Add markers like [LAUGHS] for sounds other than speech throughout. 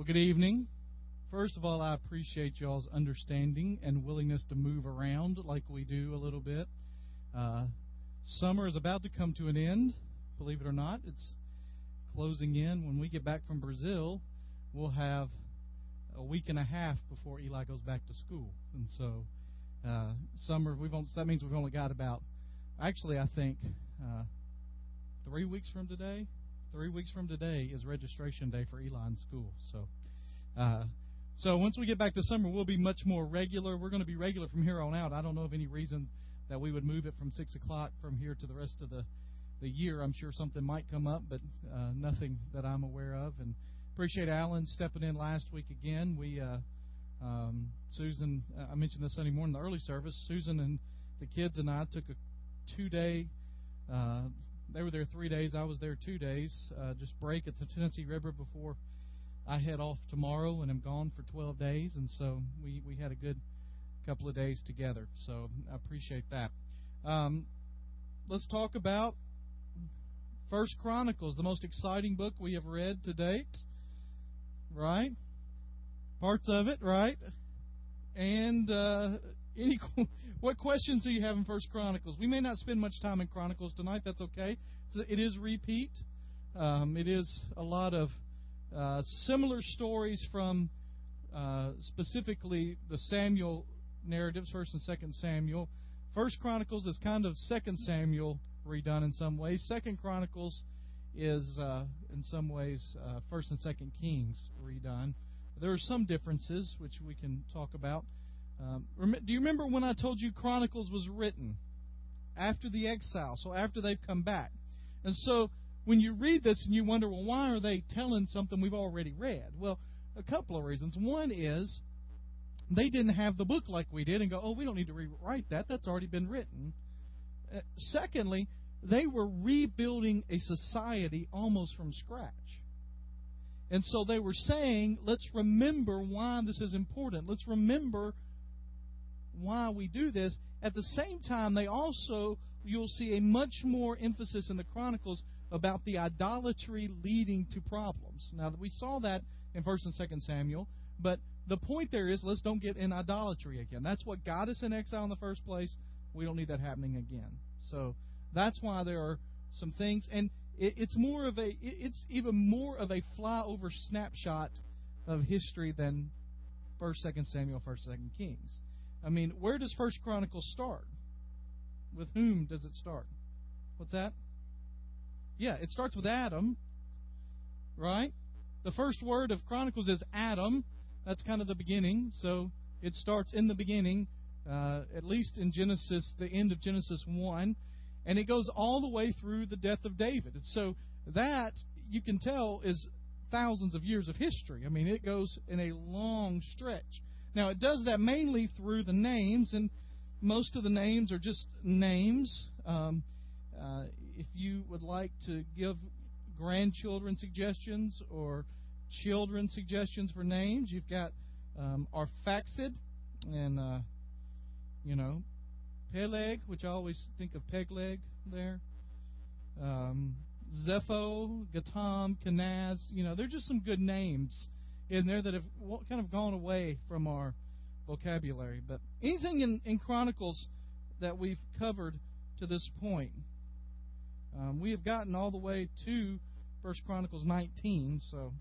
Well, good evening. First of all, I appreciate y'all's understanding and willingness to move around like we do a little bit. Uh, summer is about to come to an end, believe it or not. It's closing in. When we get back from Brazil, we'll have a week and a half before Eli goes back to school. And so, uh, summer, we've only, that means we've only got about, actually, I think, uh, three weeks from today. Three weeks from today is registration day for Eli in school. So, uh, so once we get back to summer, we'll be much more regular. We're going to be regular from here on out. I don't know of any reason that we would move it from six o'clock from here to the rest of the the year. I'm sure something might come up, but uh, nothing that I'm aware of. And appreciate Alan stepping in last week again. We uh, um, Susan, I mentioned this Sunday morning, the early service. Susan and the kids and I took a two day. Uh, they were there three days. I was there two days. Uh, just break at the Tennessee River before I head off tomorrow, and I'm gone for 12 days. And so we we had a good couple of days together. So I appreciate that. Um, let's talk about First Chronicles, the most exciting book we have read to date. Right? Parts of it, right? And uh, any [LAUGHS] what questions do you have in First Chronicles? We may not spend much time in Chronicles tonight. That's okay. It is repeat. Um, it is a lot of uh, similar stories from uh, specifically the Samuel narratives, First and Second Samuel. First Chronicles is kind of Second Samuel redone in some ways. Second Chronicles is uh, in some ways uh, First and Second Kings redone. There are some differences which we can talk about. Um, do you remember when I told you Chronicles was written after the exile, so after they've come back? And so when you read this and you wonder, well, why are they telling something we've already read? Well, a couple of reasons. One is they didn't have the book like we did and go, oh, we don't need to rewrite that. That's already been written. Uh, secondly, they were rebuilding a society almost from scratch. And so they were saying, let's remember why this is important. Let's remember why we do this. At the same time, they also, you'll see a much more emphasis in the Chronicles about the idolatry leading to problems. Now, we saw that in 1st and 2nd Samuel, but the point there is let's don't get in idolatry again. That's what got us in exile in the first place. We don't need that happening again. So that's why there are some things, and it's more of a it's even more of a flyover snapshot of history than First, Second Samuel, First, Second Kings. I mean, where does First Chronicles start? With whom does it start? What's that? Yeah, it starts with Adam, right? The first word of Chronicles is Adam. That's kind of the beginning. So it starts in the beginning, uh, at least in Genesis, the end of Genesis 1. And it goes all the way through the death of David. And so that, you can tell, is thousands of years of history. I mean, it goes in a long stretch. Now, it does that mainly through the names, and most of the names are just names. Um, uh, if you would like to give grandchildren suggestions or children suggestions for names, you've got um, Arphaxad and, uh, you know, Peleg, which I always think of Pegleg there. Um, Zepho, Gatam, Kenaz. You know, they're just some good names in there that have kind of gone away from our vocabulary. But anything in, in Chronicles that we've covered to this point, um, we have gotten all the way to First Chronicles 19. So,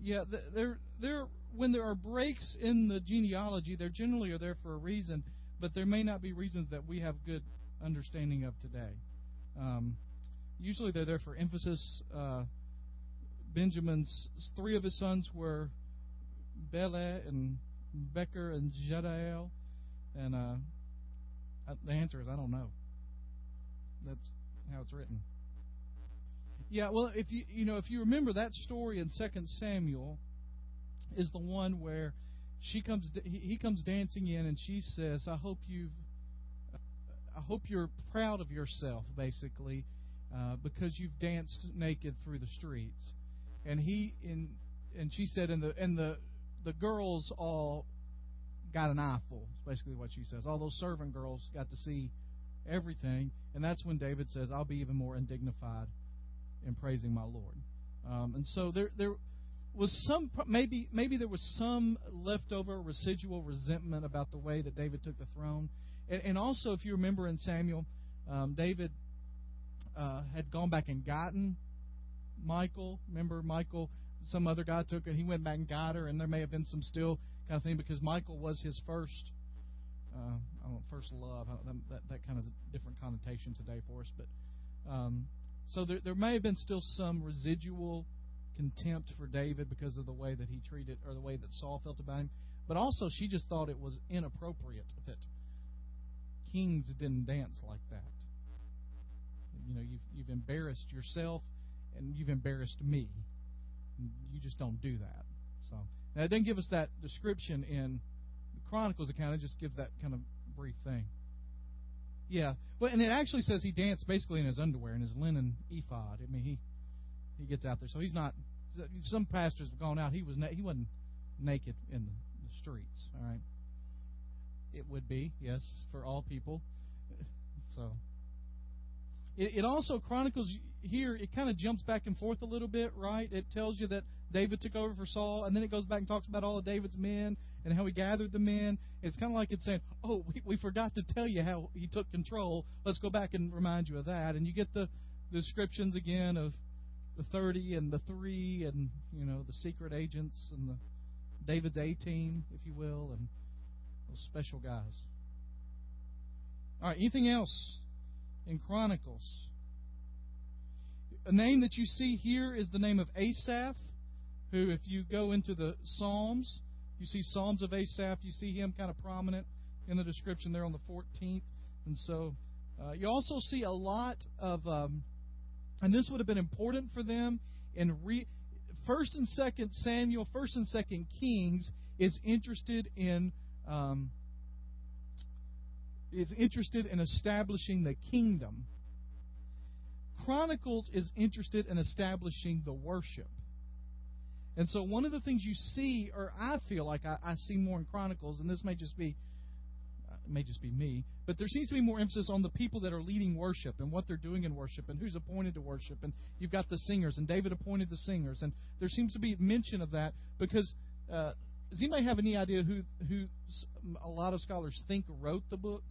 yeah, there, there, when there are breaks in the genealogy, they generally are there for a reason, but there may not be reasons that we have good understanding of today. Um, usually, they're there for emphasis. Uh, Benjamin's three of his sons were Bela and Becher and Jediel, and uh, the answer is I don't know. That's how it's written. Yeah, well, if you you know if you remember that story in Second Samuel, is the one where she comes he comes dancing in and she says, "I hope you've I hope you're proud of yourself, basically, uh, because you've danced naked through the streets." And he in and she said, and the and the the girls all got an eyeful. Is basically what she says. All those servant girls got to see everything. And that's when David says, I'll be even more undignified in praising my Lord. Um, and so there, there, was some maybe maybe there was some leftover residual resentment about the way that David took the throne, and, and also if you remember in Samuel, um, David uh, had gone back and gotten Michal. Remember Michal? Some other guy took her. He went back and got her, and there may have been some still kind of thing because Michal was his first, uh, I don't know, first love. That that kind of different connotation today for us, but um, so there there may have been still some residual contempt for David because of the way that he treated or the way that Saul felt about him. But also, she just thought it was inappropriate that kings didn't dance like that. You know, you've, you've embarrassed yourself and you've embarrassed me. You just don't do that. So now it doesn't give us that description in the Chronicles account. It just gives that kind of brief thing. Yeah, well, and it actually says he danced basically in his underwear in his linen ephod. I mean, he he gets out there, so he's not. Some pastors have gone out. He was he wasn't naked in the streets. All right. It would be yes for all people. [LAUGHS] So it, it also chronicles here. It kind of jumps back and forth a little bit, right? It tells you that David took over for Saul, and then it goes back and talks about all of David's men and how he gathered the men. It's kind of like it's saying, "Oh, we, we forgot to tell you how he took control. Let's go back and remind you of that." And you get the descriptions again of the 30 and the 3 and you know the secret agents and the David's A team, if you will, and those special guys. All right, anything else in Chronicles? A name that you see here is the name of Asaph, who, if you go into the Psalms, you see Psalms of Asaph. You see him kind of prominent in the description there on the 14th. And so uh, you also see a lot of um, and this would have been important for them in re, First and Second Samuel, First and Second Kings is interested in um, is interested in establishing the kingdom. Chronicles is interested in establishing the worship. And so one of the things you see, or I feel like I, I see more in Chronicles, and this may just be it may just be me, but there seems to be more emphasis on the people that are leading worship and what they're doing in worship and who's appointed to worship. And you've got the singers, and David appointed the singers, and there seems to be mention of that because. Uh, does anybody have any idea who who a lot of scholars think wrote the book?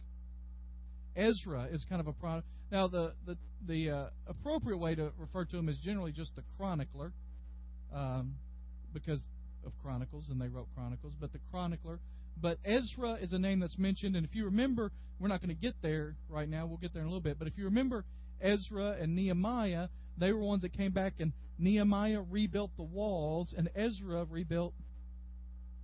Ezra is kind of a product. Now, the the the uh, appropriate way to refer to him is generally just the chronicler, um, because of Chronicles, and they wrote Chronicles. But the chronicler but Ezra is a name that's mentioned, and if you remember, we're not going to get there right now. We'll get there in a little bit. But if you remember Ezra and Nehemiah, they were ones that came back, and Nehemiah rebuilt the walls, and Ezra rebuilt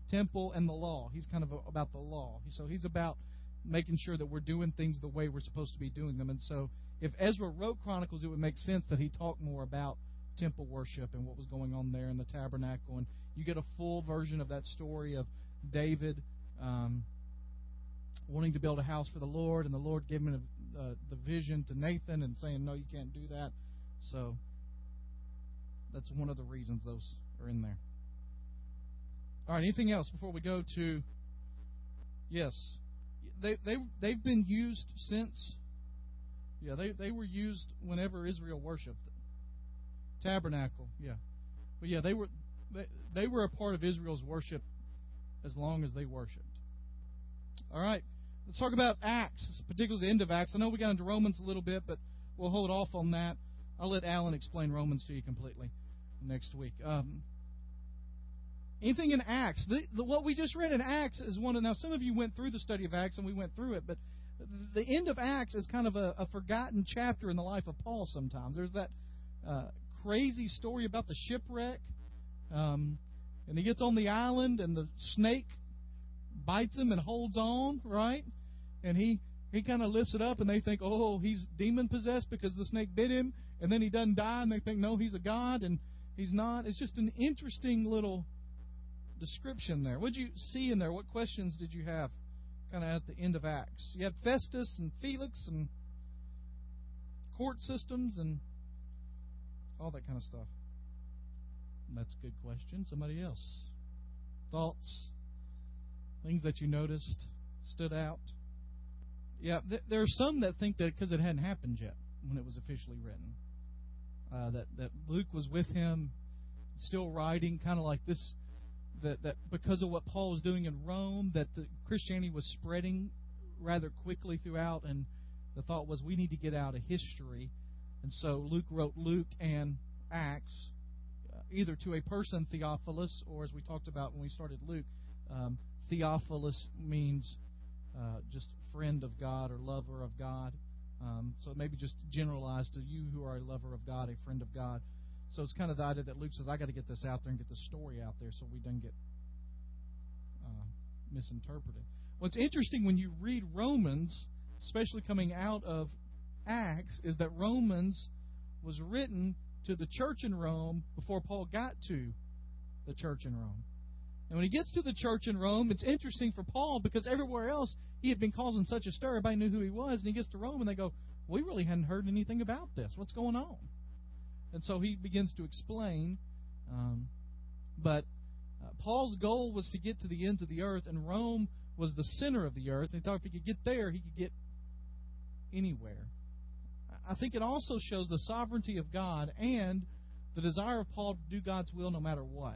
temple and the law. He's kind of about the law. So he's about making sure that we're doing things the way we're supposed to be doing them. And so if Ezra wrote Chronicles, it would make sense that he talked more about temple worship and what was going on there in the tabernacle. And you get a full version of that story of David um, wanting to build a house for the Lord, and the Lord giving a, uh, the vision to Nathan and saying, "No, you can't do that." So that's one of the reasons those are in there. All right. Anything else before we go to? Yes, they they they've been used since. Yeah, they they were used whenever Israel worshipped. Tabernacle, yeah, but yeah, they were they, they were a part of Israel's worship as long as they worshiped. All right. Let's talk about Acts, particularly the end of Acts. I know we got into Romans a little bit, but we'll hold off on that. I'll let Alan explain Romans to you completely next week. Um, anything in Acts? The, the, what we just read in Acts is one of. Now, some of you went through the study of Acts, and we went through it, but the end of Acts is kind of a, a forgotten chapter in the life of Paul. Sometimes there's that uh, crazy story about the shipwreck, um, and he gets on the island, and the snake bites him and holds on, right? And he he kind of lifts it up, and they think, oh, he's demon possessed because the snake bit him, and then he doesn't die, and they think, no, he's a god, and he's not. It's just an interesting little description there. What did you see in there? What questions did you have, kind of at the end of Acts? You had Festus and Felix and court systems and all that kind of stuff. That's a good question. Somebody else? Thoughts? Things that you noticed stood out? Yeah, th- there are some that think that because it hadn't happened yet when it was officially written, uh, that that Luke was with him still writing, kind of like this, that, that because of what Paul was doing in Rome, that the Christianity was spreading rather quickly throughout, and the thought was we need to get out of history. And so Luke wrote Luke and Acts, uh, either to a person, Theophilus, or as we talked about when we started Luke, um, Theophilus means uh, just friend of God or lover of God. Um, so maybe just generalized to you who are a lover of God, a friend of God. So it's kind of the idea that Luke says, I got to get this out there and get the story out there so we don't get uh, misinterpreted. What's interesting when you read Romans, especially coming out of Acts, is that Romans was written to the church in Rome before Paul got to the church in Rome. And when he gets to the church in Rome, it's interesting for Paul because everywhere else he had been causing such a stir, everybody knew who he was, and he gets to Rome and they go, We really hadn't heard anything about this. What's going on? And so he begins to explain. Um, but uh, Paul's goal was to get to the ends of the earth, and Rome was the center of the earth. And he thought if he could get there, he could get anywhere. I think it also shows the sovereignty of God and the desire of Paul to do God's will no matter what.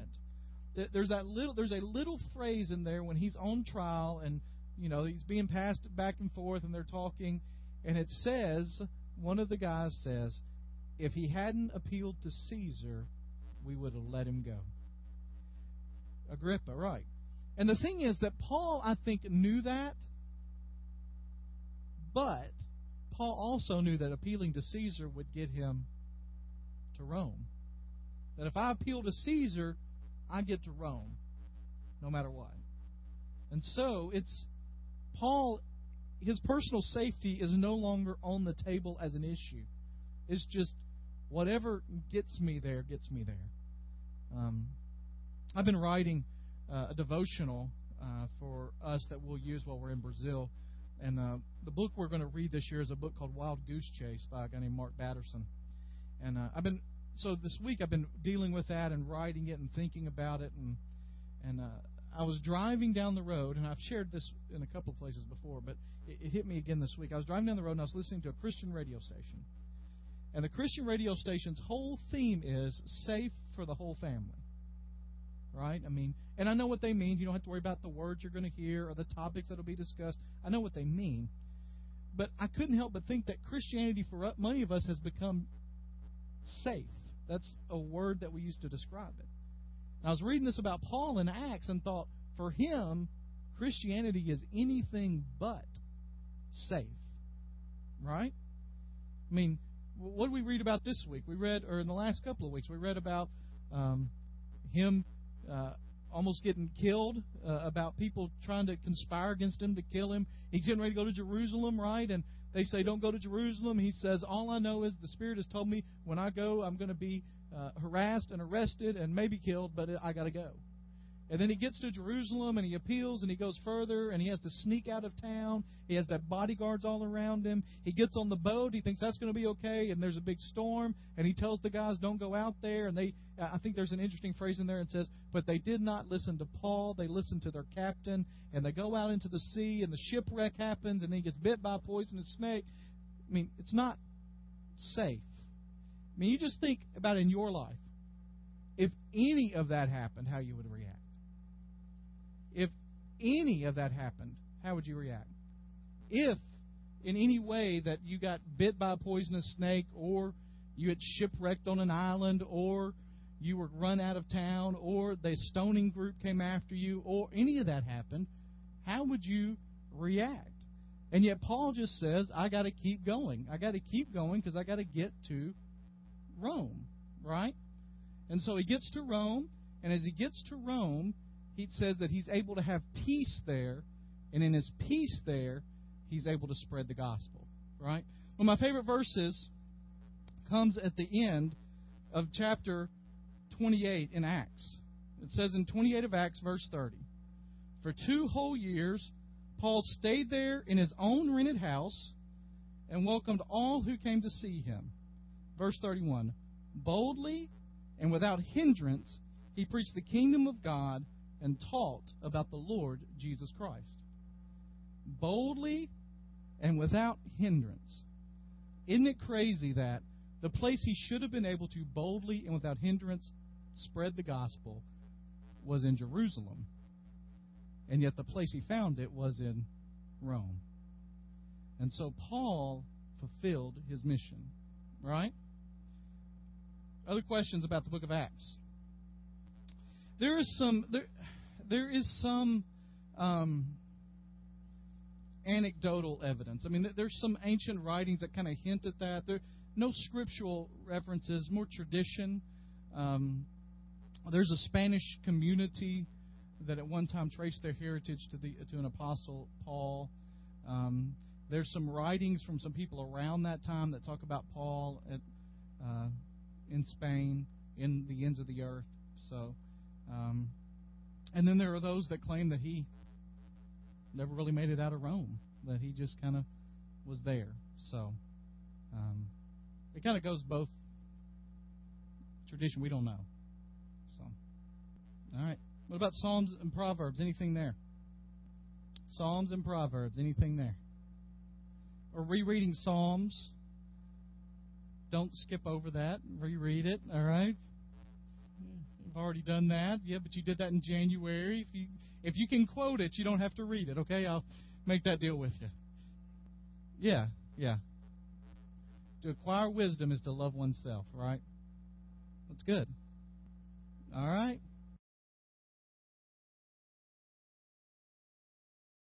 There's that little there's a little phrase in there when he's on trial and you know he's being passed back and forth and they're talking and it says one of the guys says if he hadn't appealed to Caesar we would have let him go. Agrippa, right. And the thing is that Paul I think knew that but Paul also knew that appealing to Caesar would get him to Rome. That if I appeal to Caesar, I get to Rome, no matter what. And so it's Paul, his personal safety is no longer on the table as an issue. It's just whatever gets me there, gets me there. Um, I've been writing uh, a devotional uh, for us that we'll use while we're in Brazil and uh, the book we're going to read this year is a book called Wild Goose Chase by a guy named Mark Batterson. And uh, I've been so this week I've been dealing with that and writing it and thinking about it and and uh, I was driving down the road and I've shared this in a couple of places before, but it, it hit me again this week. I was driving down the road and I was listening to a Christian radio station. And the Christian radio station's whole theme is safe for the whole family right? I mean, and I know what they mean. You don't have to worry about the words you're going to hear or the topics that will be discussed. I know what they mean. But I couldn't help but think that Christianity, for many of us, has become safe. That's a word that we use to describe it. And I was reading this about Paul in Acts and thought, for him, Christianity is anything but safe. Right? I mean, what did we read about this week? We read, or in the last couple of weeks, we read about um, him uh, almost getting killed, uh, about people trying to conspire against him to kill him. He's getting ready to go to Jerusalem, right? And they say, Don't go to Jerusalem. He says, All I know is the Spirit has told me when I go, I'm going to be uh, harassed and arrested and maybe killed, but I got to go. And then he gets to Jerusalem and he appeals and he goes further and he has to sneak out of town. He has that bodyguards all around him. He gets on the boat. He thinks that's going to be okay. And there's a big storm and he tells the guys don't go out there. And they, I think there's an interesting phrase in there and says, but they did not listen to Paul. They listened to their captain and they go out into the sea and the shipwreck happens and he gets bit by a poisonous snake. I mean, it's not safe. I mean, you just think about in your life. If any of that happened, how you would react. Any of that happened, how would you react? If in any way that you got bit by a poisonous snake or you had shipwrecked on an island or you were run out of town or the stoning group came after you or any of that happened, how would you react? And yet Paul just says, I got to keep going. I got to keep going because I got to get to Rome, right? And so he gets to Rome, and as he gets to Rome, he says that he's able to have peace there, and in his peace there, he's able to spread the gospel. Right? Well, my favorite verses comes at the end of chapter 28 in Acts. It says in 28 of Acts, verse 30, For two whole years, Paul stayed there in his own rented house and welcomed all who came to see him. Verse 31 Boldly and without hindrance, he preached the kingdom of God and taught about the Lord Jesus Christ. Boldly and without hindrance. Isn't it crazy that the place he should have been able to boldly and without hindrance spread the gospel was in Jerusalem. And yet the place he found it was in Rome. And so Paul fulfilled his mission, right? Other questions about the book of Acts. There is some there there is some um, anecdotal evidence. I mean, there's some ancient writings that kind of hint at that. There no scriptural references, more tradition. Um, there's a Spanish community that at one time traced their heritage to the to an apostle Paul. Um, there's some writings from some people around that time that talk about Paul at, uh, in Spain, in the ends of the earth. So, um, and then there are those that claim that he never really made it out of Rome, that he just kind of was there. So, um, it kind of goes both tradition. We don't know. So, all right. What about Psalms and Proverbs? Anything there? Psalms and Proverbs. Anything there? Or rereading Psalms. Don't skip over that. Reread it. All right. You've already done that. Yeah, but you did that in January. If you if you can quote it, you don't have to read it. Okay, I'll make that deal with you. Yeah, yeah. To acquire wisdom is to love oneself, right? That's good. All right.